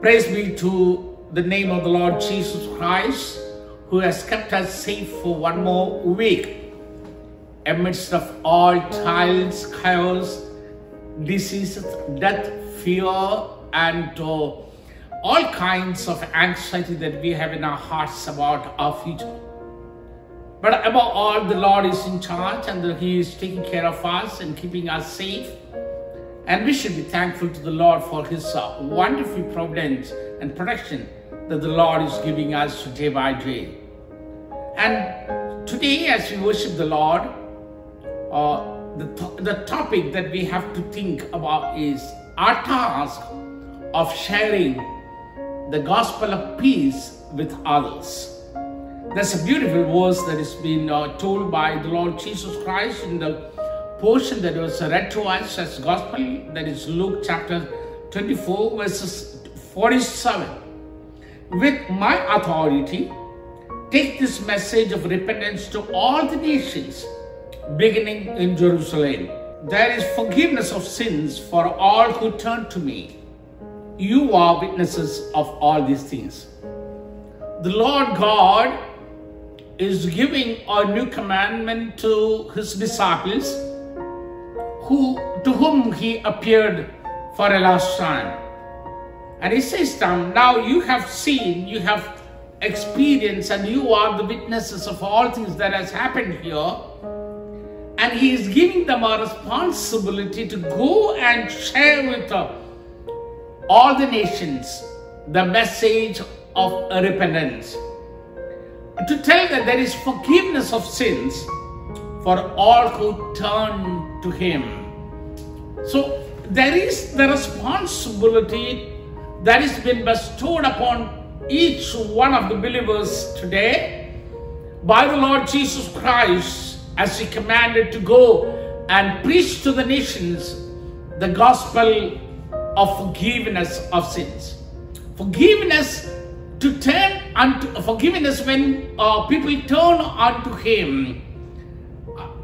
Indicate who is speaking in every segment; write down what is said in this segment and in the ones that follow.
Speaker 1: Praise be to the name of the Lord Jesus Christ, who has kept us safe for one more week amidst of all trials, chaos, diseases, death, fear, and uh, all kinds of anxiety that we have in our hearts about our future. But above all, the Lord is in charge and He is taking care of us and keeping us safe. And we should be thankful to the Lord for His uh, wonderful providence and protection that the Lord is giving us day by day. And today, as we worship the Lord, uh, the, th- the topic that we have to think about is our task of sharing the gospel of peace with others. There's a beautiful verse that has been uh, told by the Lord Jesus Christ in the portion that was read to us as gospel, that is Luke chapter 24, verses 47. With my authority, take this message of repentance to all the nations, beginning in Jerusalem. There is forgiveness of sins for all who turn to me. You are witnesses of all these things. The Lord God is giving a new commandment to his disciples who to whom he appeared for a last time. And he says to them, Now you have seen, you have experienced, and you are the witnesses of all things that has happened here. And he is giving them a responsibility to go and share with all the nations the message of repentance. To tell that there is forgiveness of sins for all who turn to him. So there is the responsibility that has been bestowed upon each one of the believers today by the Lord Jesus Christ as he commanded to go and preach to the nations the gospel of forgiveness of sins. Forgiveness to turn unto forgiveness when uh, people turn unto him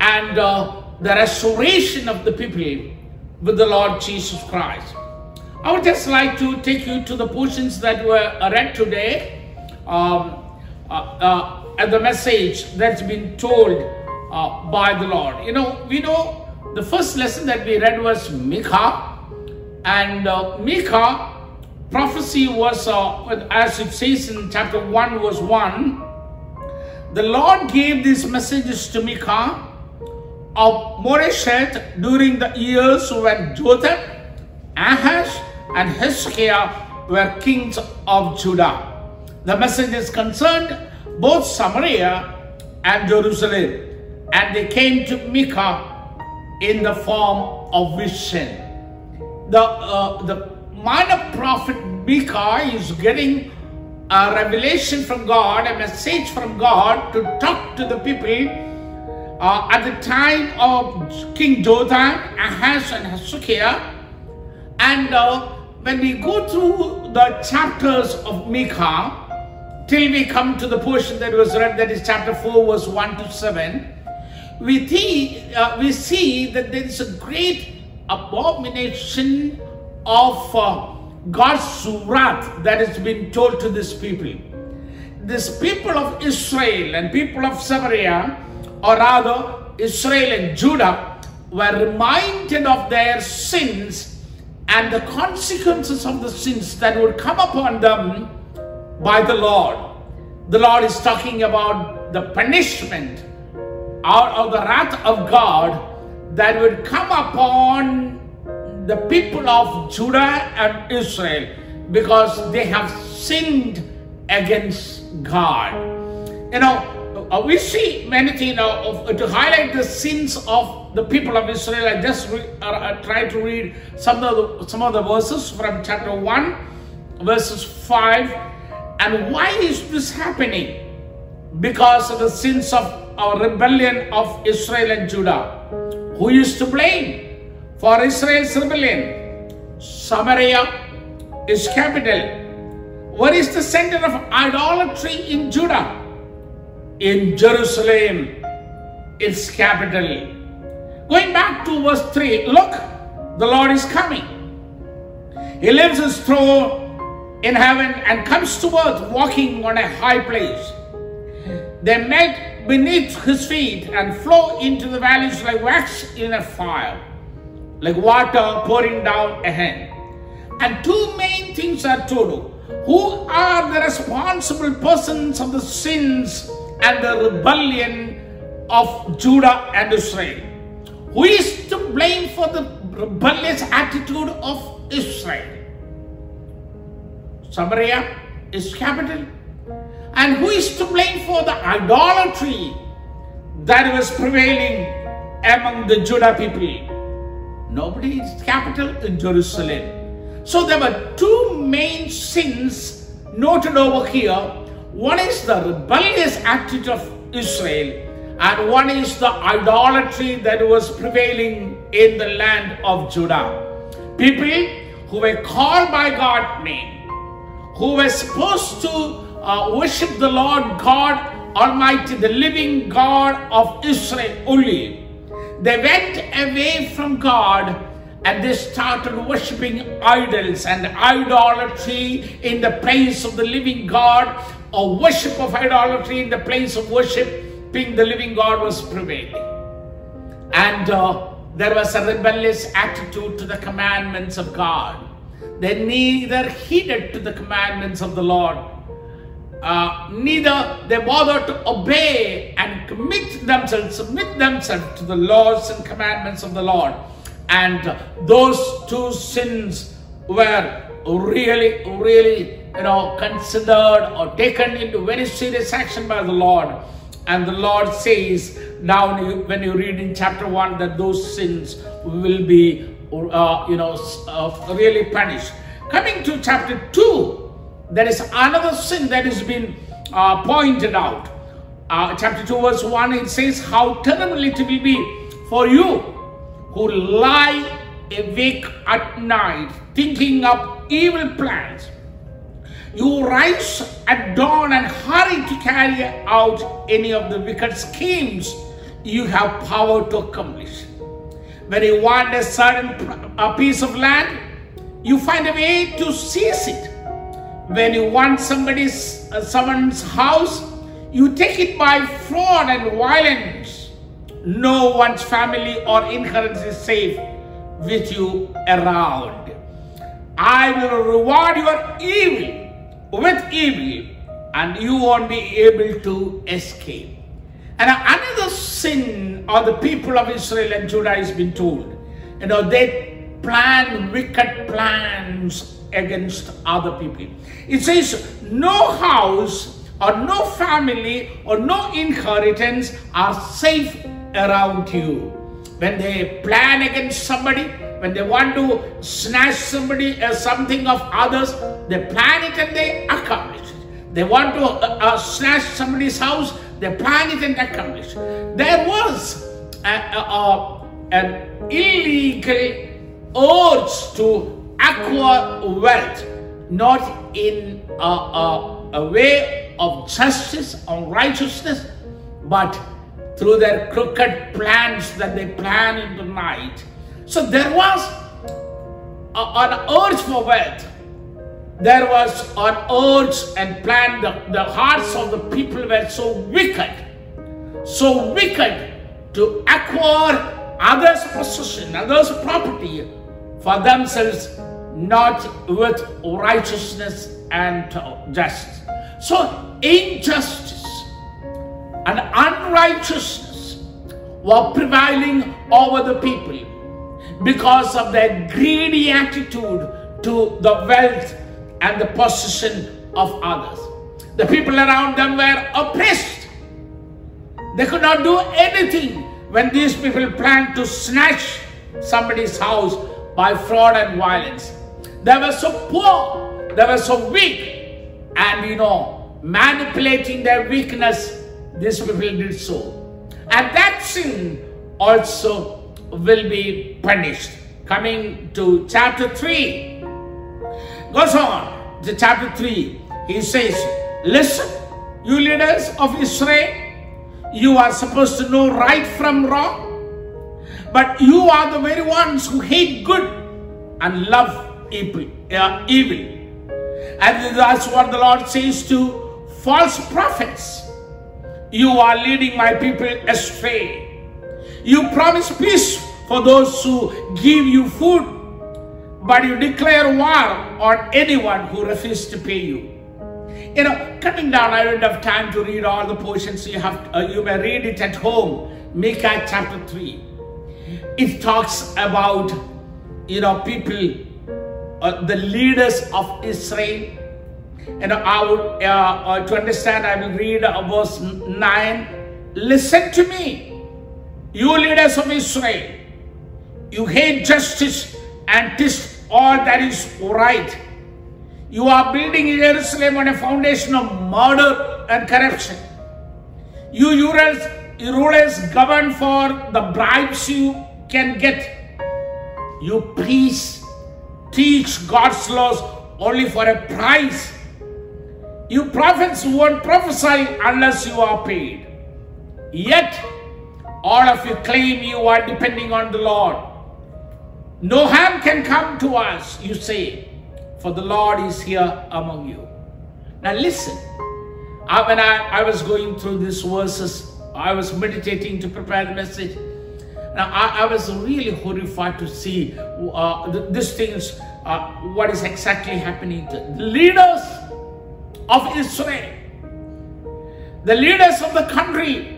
Speaker 1: and uh, the restoration of the people with the Lord Jesus Christ. I would just like to take you to the portions that were read today um, uh, uh, and the message that's been told uh, by the Lord. You know, we know the first lesson that we read was Micah, and uh, Micah prophecy was, uh, as it says in chapter 1, verse 1, the Lord gave these messages to Micah of Moresheth during the years when Jotham, Ahaz, and Hezekiah were kings of Judah. The messages concerned both Samaria and Jerusalem, and they came to Micah in the form of vision. The, uh, the minor prophet Micah is getting a revelation from God, a message from God to talk to the people uh, at the time of King Jotham, Ahaz, and Hezekiah. And uh, when we go through the chapters of Micah, till we come to the portion that was read, that is chapter 4, verse 1 to 7, we see, uh, we see that there is a great abomination of uh, God's wrath that has been told to this people. This people of Israel and people of Samaria, or rather Israel and Judah, were reminded of their sins and the consequences of the sins that would come upon them by the Lord. The Lord is talking about the punishment out of the wrath of God that would come upon the people of Judah and Israel because they have sinned against God. You know, uh, we see many things know, to highlight the sins of the people of Israel. I just re, uh, uh, try to read some of the some of the verses from chapter one, verses five, and why is this happening? Because of the sins of our rebellion of Israel and Judah. Who is to blame for Israel's rebellion? Samaria is capital. What is the center of idolatry in Judah? In Jerusalem, its capital. Going back to verse 3, look, the Lord is coming. He leaves his throne in heaven and comes to earth walking on a high place. They melt beneath his feet and flow into the valleys like wax in a fire, like water pouring down a hen. And two main things are told. Who are the responsible persons of the sins and the rebellion of Judah and Israel? Who is to blame for the rebellious attitude of Israel? Samaria is capital. And who is to blame for the idolatry that was prevailing among the Judah people? Nobody is capital in Jerusalem. So there were two main sins noted over here. One is the rebellious attitude of Israel and one is the idolatry that was prevailing in the land of Judah. People who were called by God's name, who were supposed to uh, worship the Lord God Almighty, the living God of Israel only. They went away from God and they started worshipping idols and idolatry in the place of the living God, or worship of idolatry in the place of worshiping the living God was prevailing. And uh, there was a rebellious attitude to the commandments of God. They neither heeded to the commandments of the Lord, uh, neither they bothered to obey and commit themselves, submit themselves to the laws and commandments of the Lord. And those two sins were really, really, you know, considered or taken into very serious action by the Lord. And the Lord says now when you read in chapter 1 that those sins will be uh, you know, uh, really punished. Coming to chapter 2, there is another sin that has been uh, pointed out. Uh, chapter 2, verse 1, it says, How terrible it will be for you who lie awake at night thinking up evil plans. You rise at dawn and hurry to carry out any of the wicked schemes you have power to accomplish. When you want a certain a piece of land, you find a way to seize it. When you want somebody's uh, someone's house, you take it by fraud and violence. No one's family or inheritance is safe with you around. I will reward your evil with evil, and you won't be able to escape. And another sin of the people of Israel and Judah has been told. You know, they plan wicked plans against other people. It says, no house or no family or no inheritance are safe around you. When they plan against somebody, when they want to snatch somebody or something of others, they plan it and they accomplish it. They want to uh, uh, snatch somebody's house, they plan it and accomplish it. There was a, a, a, an illegal urge to acquire wealth, not in a, a way of justice or righteousness, but through their crooked plans that they plan in the night. So there was an urge for wealth there was an urge and plan. The, the hearts of the people were so wicked, so wicked to acquire others' possession, others' property for themselves, not with righteousness and justice. So injustice and unrighteousness were prevailing over the people because of their greedy attitude to the wealth and the possession of others. The people around them were oppressed. They could not do anything when these people planned to snatch somebody's house by fraud and violence. They were so poor, they were so weak, and you know, manipulating their weakness, these people did so. And that sin also will be punished. Coming to chapter 3, Goes on to chapter 3. He says, Listen, you leaders of Israel, you are supposed to know right from wrong, but you are the very ones who hate good and love evil. Uh, evil. And that's what the Lord says to false prophets. You are leading my people astray. You promise peace for those who give you food, but you declare war on anyone who refuses to pay you. You know, coming down, I don't have time to read all the portions. You have, uh, you may read it at home. Micah chapter three. It talks about, you know, people, uh, the leaders of Israel. And I would, uh, uh, to understand, I will read uh, verse nine. Listen to me, you leaders of Israel. You hate justice and twist all that is right. You are building Jerusalem on a foundation of murder and corruption. You rulers, rulers govern for the bribes you can get. You priests teach God's laws only for a price. You prophets won't prophesy unless you are paid. Yet, all of you claim you are depending on the Lord. No harm can come to us, you say, for the Lord is here among you. Now listen, when I, I was going through these verses, I was meditating to prepare the message. Now I, I was really horrified to see uh, these things, uh, what is exactly happening to the leaders of Israel, the leaders of the country.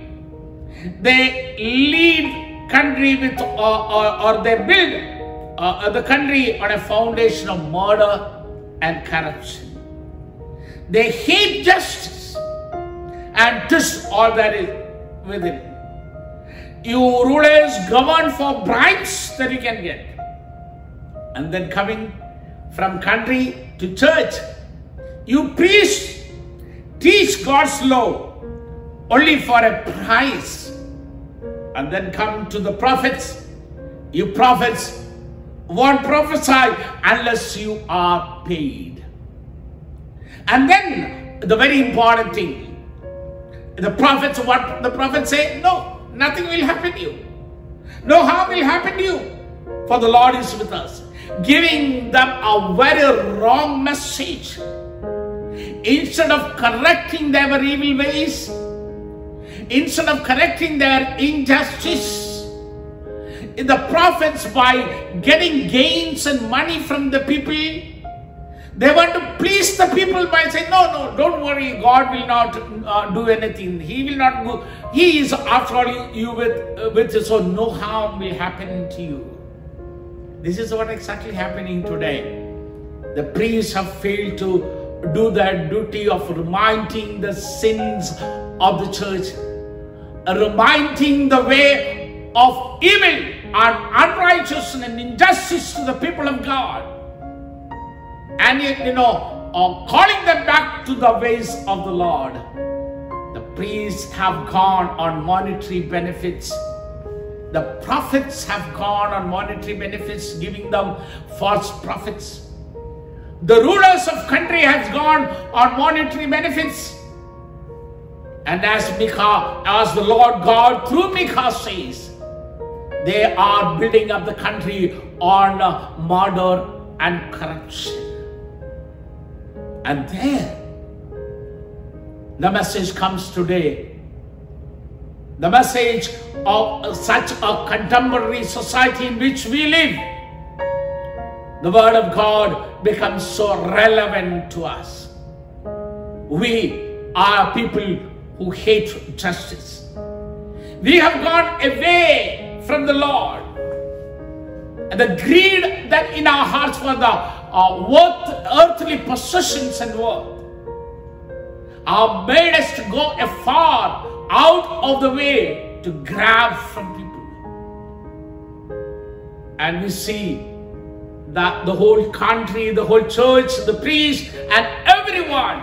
Speaker 1: They lead country with, uh, or, or they build uh, the country on a foundation of murder and corruption. They hate justice and twist all that is within. You rulers govern for bribes that you can get. And then coming from country to church, you preach, teach God's law only for a price. And then come to the prophets. You prophets won't prophesy unless you are paid. And then the very important thing, the prophets, what the prophets say, no, nothing will happen to you. No harm will happen to you. For the Lord is with us. Giving them a very wrong message. Instead of correcting their evil ways, instead of correcting their injustice, the prophets by getting gains and money from the people. They want to please the people by saying, no, no, don't worry, God will not uh, do anything. He will not go. He is after all you with, uh, with so no harm will happen to you. This is what exactly happening today. The priests have failed to do their duty of reminding the sins of the church, reminding the way of evil and unrighteousness and injustice to the people of God. And you know, uh, calling them back to the ways of the Lord. The priests have gone on monetary benefits. The prophets have gone on monetary benefits, giving them false prophets. The rulers of country has gone on monetary benefits. And as Micah, as the Lord God through Micah says, they are building up the country on murder and corruption. And there, the message comes today. The message of such a contemporary society in which we live. The Word of God becomes so relevant to us. We are people who hate justice. We have gone away from the Lord. And the greed that in our hearts for the uh, worth, earthly possessions and worth are made us to go afar out of the way to grab from people. And we see that the whole country, the whole church, the priest, and everyone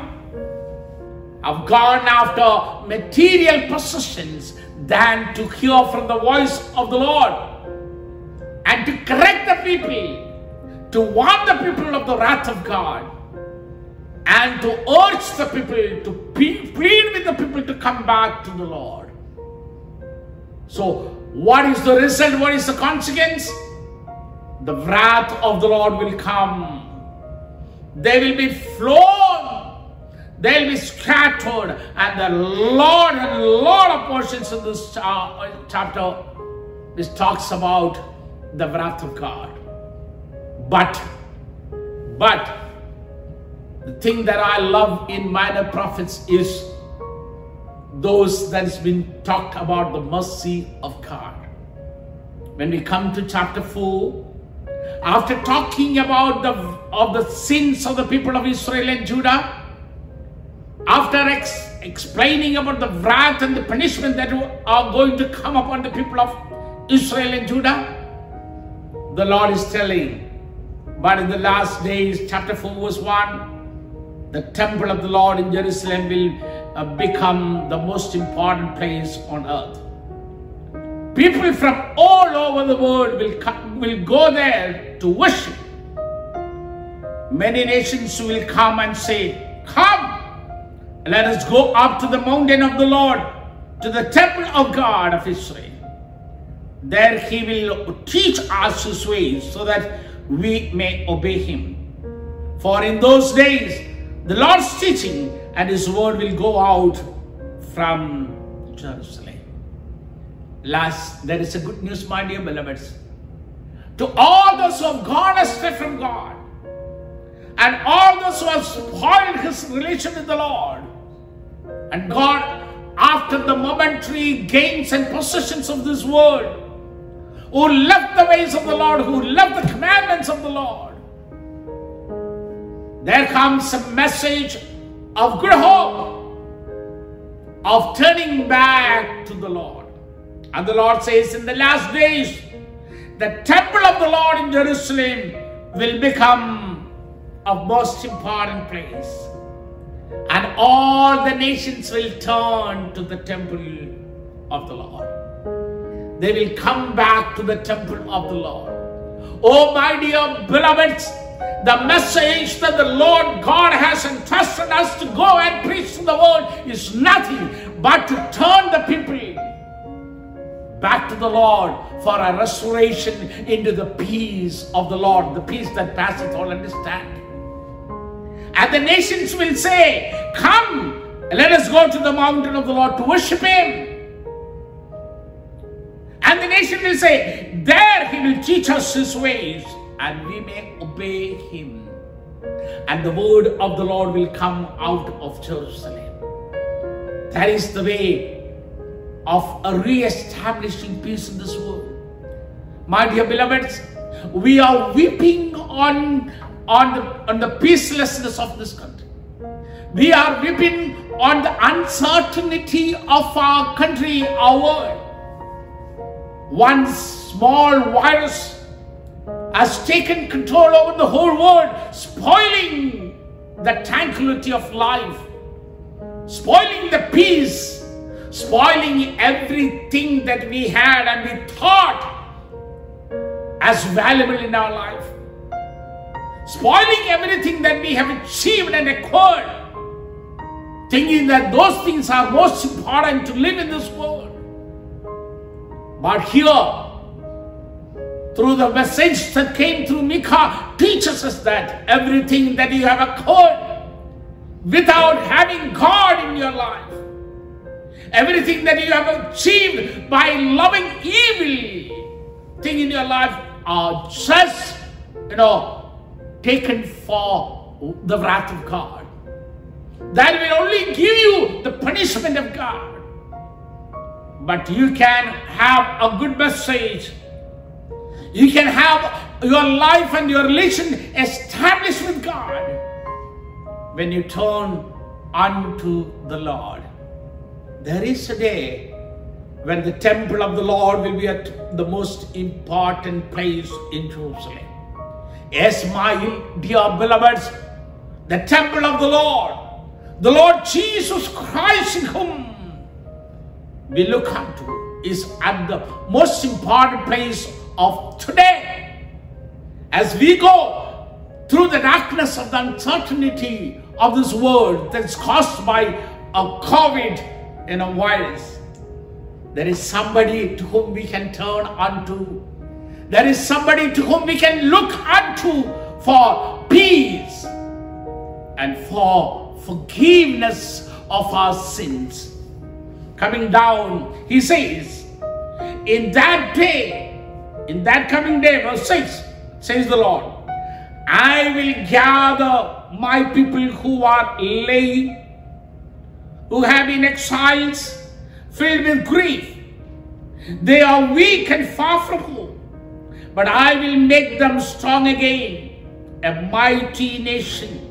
Speaker 1: have gone after material possessions than to hear from the voice of the Lord and to correct the people, to warn the people of the wrath of God, and to urge the people to plead with the people to come back to the Lord. So, what is the result? What is the consequence? The wrath of the Lord will come. they will be flown, they'll be scattered, and the Lord and lot of portions in this uh, chapter, this talks about the wrath of God. But, but, the thing that I love in minor prophets is those that's been talked about the mercy of God. When we come to chapter 4, after talking about the of the sins of the people of Israel and Judah, after ex- explaining about the wrath and the punishment that are going to come upon the people of Israel and Judah, the Lord is telling, but in the last days, chapter 4, verse 1, the temple of the Lord in Jerusalem will uh, become the most important place on earth. People from all over the world will, come, will go there to worship. Many nations will come and say, Come, let us go up to the mountain of the Lord, to the temple of God of Israel. There he will teach us his ways so that we may obey him. For in those days, the Lord's teaching and his word will go out from Jerusalem. Last, there is a good news, my dear beloveds. To all those who have gone astray from God, and all those who have spoiled his relation with the Lord, and God, after the momentary gains and possessions of this world, who left the ways of the Lord, who left the commandments of the Lord, there comes a message of good hope, of turning back to the Lord. And the Lord says, in the last days, the temple of the Lord in Jerusalem will become a most important place. And all the nations will turn to the temple of the Lord. They will come back to the temple of the Lord. Oh, my dear beloveds, the message that the Lord God has entrusted us to go and preach to the world is nothing but to turn the people back to the Lord for a restoration into the peace of the Lord, the peace that passeth all understanding. And the nations will say, Come, let us go to the mountain of the Lord to worship Him. And the nation will say, There He will teach us His ways, and we may obey Him. And the word of the Lord will come out of Jerusalem. That is the way of re-establishing peace in this world. My dear beloveds, we are weeping on, on, the, on the peacelessness of this country. We are weeping on the uncertainty of our country, our world. One small virus has taken control over the whole world, spoiling the tranquility of life, spoiling the peace spoiling everything that we had and we thought as valuable in our life, spoiling everything that we have achieved and acquired, thinking that those things are most important to live in this world. But here, through the message that came through Micah, teaches us that everything that you have acquired without having God in your life Everything that you have achieved by loving evil thing in your life are just, you know, taken for the wrath of God. That will only give you the punishment of God. But you can have a good message. You can have your life and your relation established with God when you turn unto the Lord. There is a day when the temple of the Lord will be at the most important place in Jerusalem. Yes, my dear beloveds, the temple of the Lord, the Lord Jesus Christ in whom we look unto is at the most important place of today. As we go through the darkness of the uncertainty of this world that's caused by a COVID in a virus. There is somebody to whom we can turn unto. There is somebody to whom we can look unto for peace. and for forgiveness of our sins. Coming down, he says, In that day, in that coming day, verse 6, says the Lord, I will gather my people who are lame, who have been exiles, filled with grief. They are weak and far from home, but I will make them strong again, a mighty nation.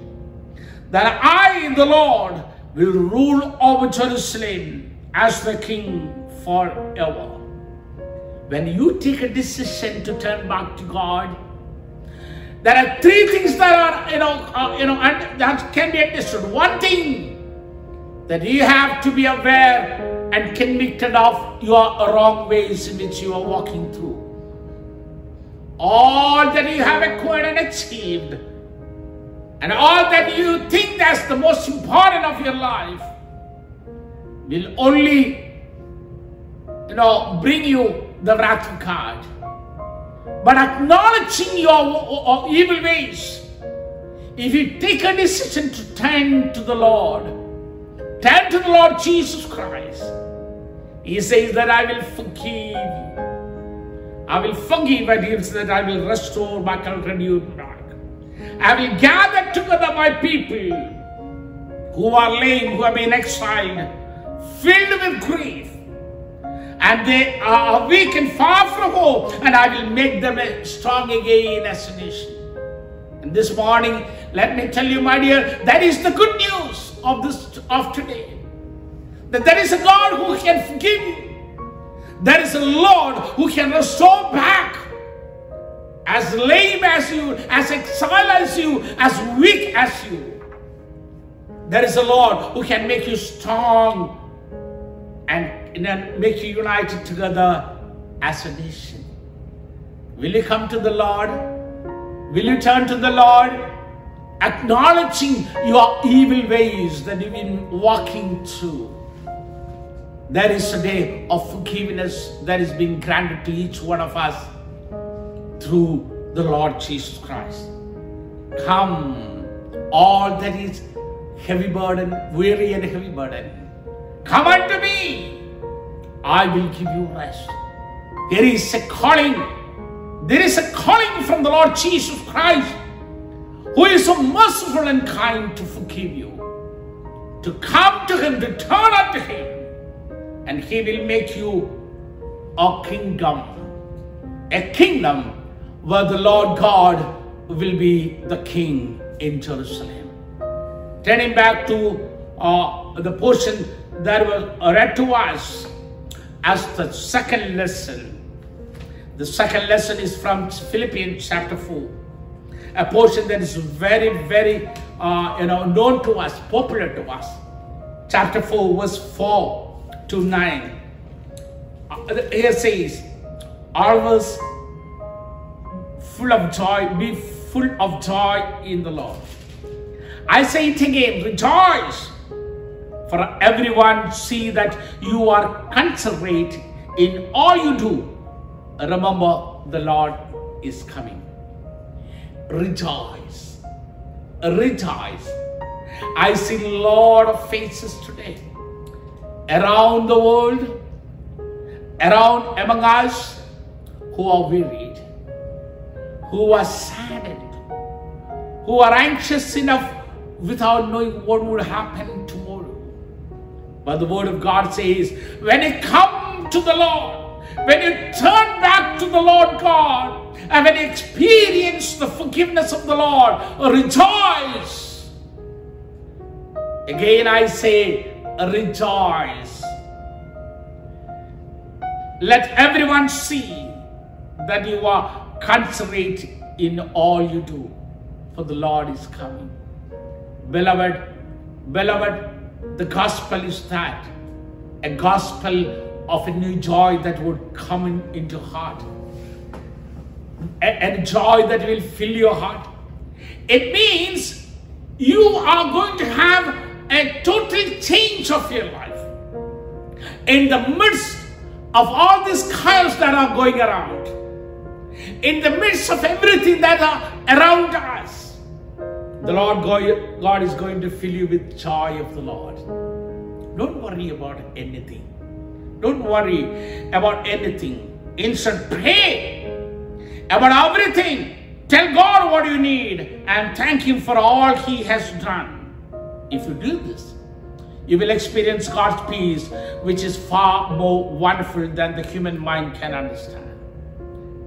Speaker 1: That I, the Lord, will rule over Jerusalem as the king forever. When you take a decision to turn back to God, there are three things that are, you know, uh, you know, and that can be understood. One thing that you have to be aware and convicted of your wrong ways in which you are walking through. All that you have acquired and achieved, and all that you think that's the most important of your life, will only, you know, bring you the wrath of God. But acknowledging your evil ways, if you take a decision to turn to the Lord, turn to the Lord Jesus Christ, He says that I will forgive you. I will forgive and He that I will restore my renew back. I will gather together my people who are lame, who have been exiled, filled with grief and they are weak and far from home, and I will make them strong again as a nation. And this morning, let me tell you, my dear, that is the good news of this of today. That there is a God who can forgive you. There is a Lord who can restore back as lame as you, as exiled as you, as weak as you. There is a Lord who can make you strong and then make you united together as a nation. Will you come to the Lord? Will you turn to the Lord? Acknowledging your evil ways that you've been walking through. There is a day of forgiveness that is being granted to each one of us through the Lord Jesus Christ. Come, all that is heavy burden, weary and heavy burden. Come unto me I will give you rest. There is a calling. There is a calling from the Lord Jesus Christ, who is so merciful and kind to forgive you. To come to Him, to turn unto Him, and He will make you a kingdom. A kingdom where the Lord God will be the King in Jerusalem. Turning back to uh, the portion that was read to us as the second lesson. The second lesson is from Philippians chapter 4, a portion that is very, very, uh, you know, known to us, popular to us. Chapter 4, verse 4 to 9. Uh, here says, always full of joy, be full of joy in the Lord. I say it again, rejoice for everyone see that you are considerate in all you do. Remember, the Lord is coming. Rejoice. Rejoice. I see a lot of faces today around the world, around among us who are wearied, who are saddened, who are anxious enough without knowing what would happen tomorrow. But the word of God says, when you come to the Lord, when you turn back to the Lord God, and when you experience the forgiveness of the Lord, rejoice. Again, I say, rejoice. Let everyone see that you are considerate in all you do, for the Lord is coming. Beloved, beloved, the gospel is that a gospel of a new joy that would come in, into heart, a, a joy that will fill your heart. It means you are going to have a total change of your life in the midst of all these chaos that are going around, in the midst of everything that are around us. the Lord God, God is going to fill you with joy of the Lord. Don't worry about anything. Don't worry about anything. Instead, pray about everything. Tell God what you need and thank Him for all He has done. If you do this, you will experience God's peace, which is far more wonderful than the human mind can understand.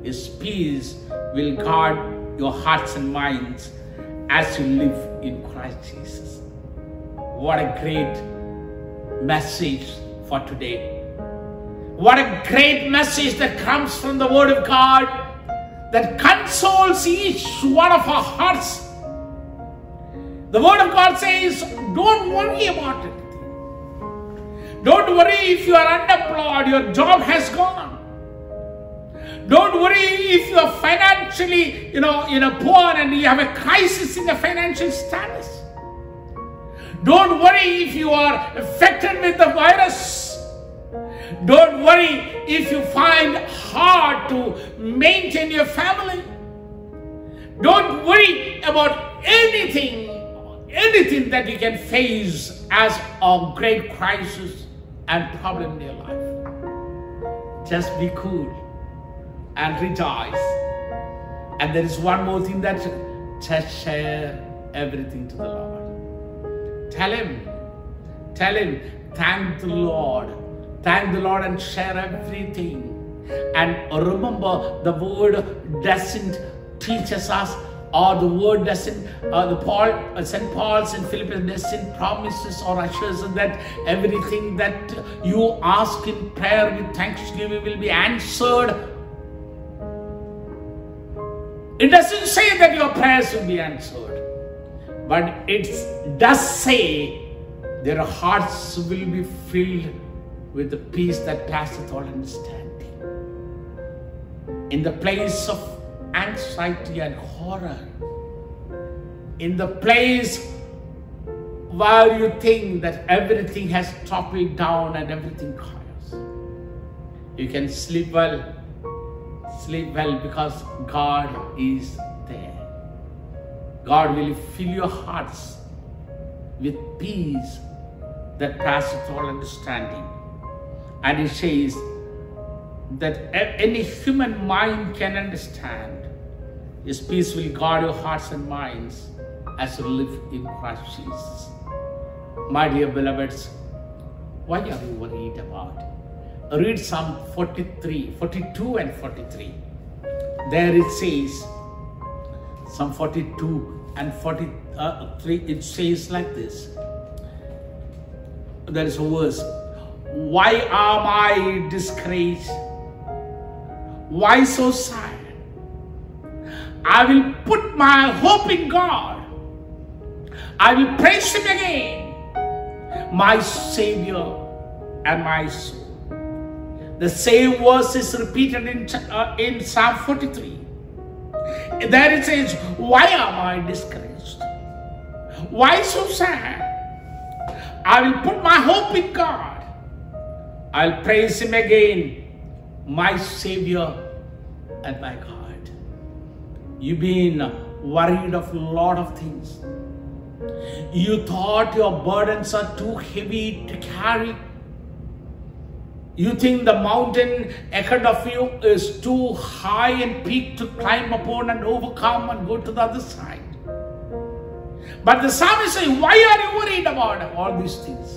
Speaker 1: His peace will guard your hearts and minds as you live in Christ Jesus. What a great message for today. What a great message that comes from the Word of God that consoles each one of our hearts. The Word of God says, Don't worry about it. Don't worry if you are unemployed, your job has gone. Don't worry if you are financially, you know, you know, poor and you have a crisis in the financial status. Don't worry if you are affected with the virus. Don't worry if you find hard to maintain your family. Don't worry about anything, anything that you can face as a great crisis and problem in your life. Just be cool and rejoice. And there is one more thing that just share everything to the Lord. Tell Him, tell Him, thank the Lord, thank the Lord and share everything. And remember, the word doesn't teach us or the word doesn't, uh, the Paul, uh, St. Paul's in Philippians doesn't promises or assures that everything that you ask in prayer with thanksgiving will be answered it doesn't say that your prayers will be answered, but it does say their hearts will be filled with the peace that passeth all understanding. In the place of anxiety and horror, in the place where you think that everything has toppled down and everything chaos, you can sleep well sleep well because God is there. God will fill your hearts with peace that passeth all understanding. And He says that any human mind can understand. His peace will guard your hearts and minds as you live in Christ Jesus. My dear beloveds, why are you worried about? read Psalm 43, 42 and 43. There it says, Psalm 42 and 43, uh, it says like this. There is a verse. Why am I disgraced? Why so sad? I will put my hope in God. I will praise Him again, my Savior and my soul. The same verse is repeated in, uh, in Psalm 43. There it says, Why am I disgraced? Why so sad? I will put my hope in God. I'll praise Him again, my Savior and my God. You've been worried of a lot of things. You thought your burdens are too heavy to carry. You think the mountain ahead of you is too high and peak to climb upon and overcome and go to the other side. But the psalmist says, Why are you worried about all these things?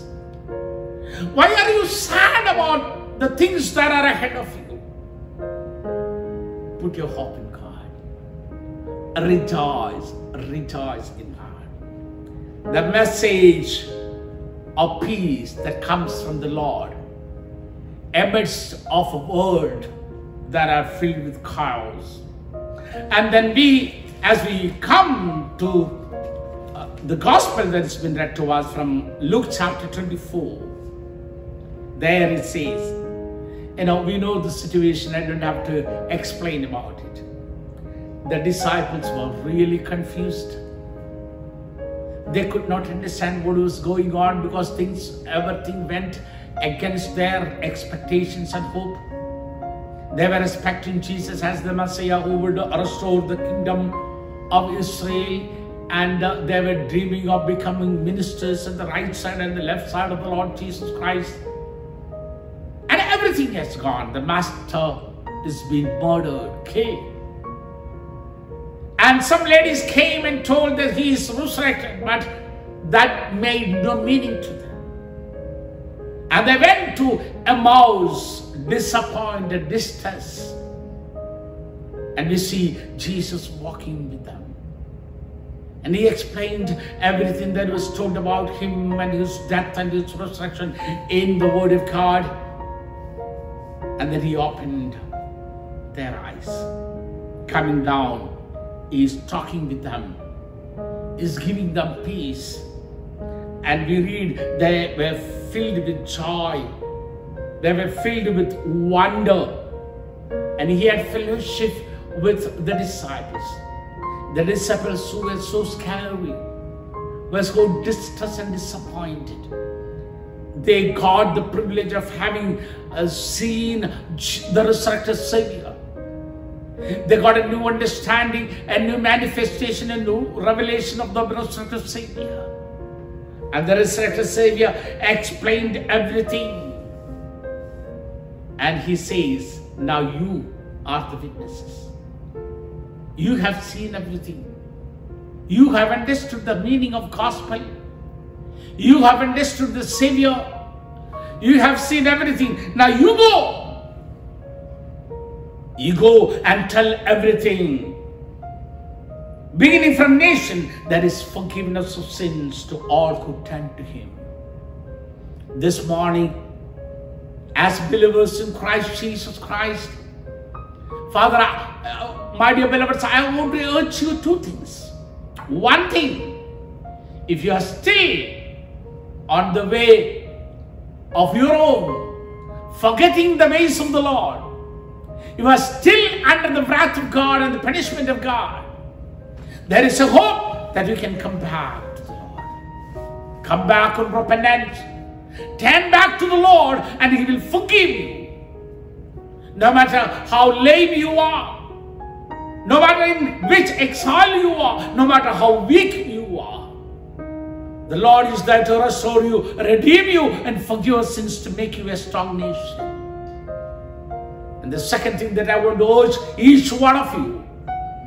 Speaker 1: Why are you sad about the things that are ahead of you? Put your hope in God. Rejoice, rejoice in God. The message of peace that comes from the Lord amidst of a world that are filled with chaos. And then we, as we come to uh, the gospel that has been read to us from Luke chapter 24, there it says, you know, we know the situation, I don't have to explain about it. The disciples were really confused. They could not understand what was going on because things, everything went against their expectations and hope. They were expecting Jesus as the Messiah who would restore the kingdom of Israel and uh, they were dreaming of becoming ministers on the right side and the left side of the Lord Jesus Christ. Everything has gone. The master is being murdered, killed. And some ladies came and told that he is resurrected, but that made no meaning to them. And they went to Emmaus, disappointed, distressed. And we see Jesus walking with them. And he explained everything that was told about him and his death and his resurrection in the Word of God. And then he opened their eyes. Coming down, is talking with them, is giving them peace. And we read they were filled with joy, they were filled with wonder, and he had fellowship with the disciples. The disciples who were so scary, were so distressed and disappointed. They got the privilege of having uh, seen the resurrected Savior. They got a new understanding, a new manifestation, a new revelation of the resurrected Savior. And the resurrected Savior explained everything. And he says, Now you are the witnesses. You have seen everything. You have understood the meaning of gospel. You have understood the Savior. You have seen everything. Now you go. You go and tell everything. Beginning from nation, there is forgiveness of sins to all who turn to Him. This morning, as believers in Christ Jesus Christ, Father, uh, my dear believers, I want to urge you two things. One thing, if you are still on the way of your own, forgetting the ways of the Lord, you are still under the wrath of God and the punishment of God, there is a hope that you can come back to the Lord. Come back and repent. Turn back to the Lord and He will forgive you no matter how lame you are, no matter in which exile you are, no matter how weak you. The Lord is there to restore you, redeem you, and forgive your sins to make you a strong nation. And the second thing that I want to urge each one of you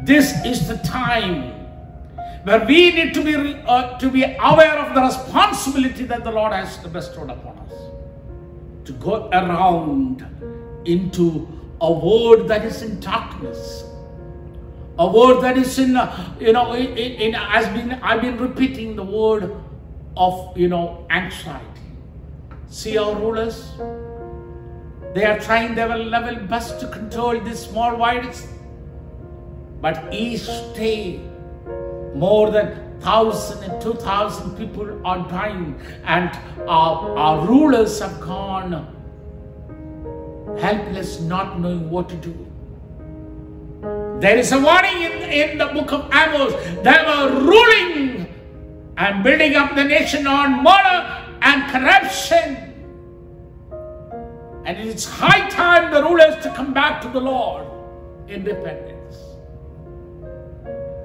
Speaker 1: this is the time where we need to be, uh, to be aware of the responsibility that the Lord has bestowed upon us to go around into a word that is in darkness a word that is in uh, you know in, in, has been i've been repeating the word of you know anxiety see our rulers they are trying their level best to control this small virus but each day more than thousand and two thousand people are dying and our, our rulers have gone helpless, not knowing what to do. There is a warning in, in the book of Amos. They were ruling and building up the nation on murder and corruption. And it is high time the rulers to come back to the Lord in repentance.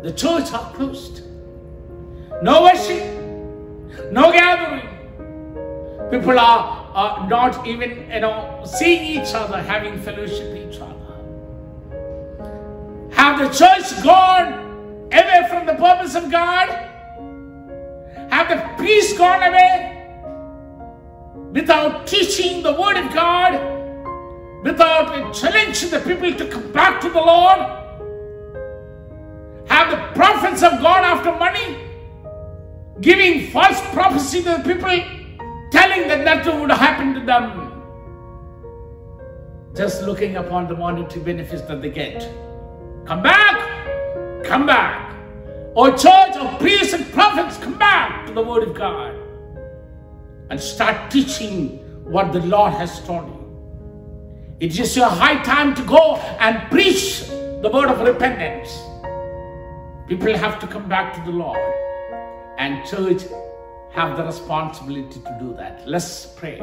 Speaker 1: The church are closed. No worship, no gathering. People are uh, not even, you know, seeing each other, having fellowship each other. Have the church gone away from the purpose of God? Have the peace gone away? Without teaching the word of God? Without challenging the people to come back to the Lord? Have the prophets of God after money? Giving false prophecy to the people? telling that nothing would happen to them. Just looking upon the monetary benefits that they get. Come back! Come back! Or church or priests and prophets, come back to the Word of God and start teaching what the Lord has taught you. It is your high time to go and preach the word of repentance. People have to come back to the Lord. And church have the responsibility to do that. Let's pray.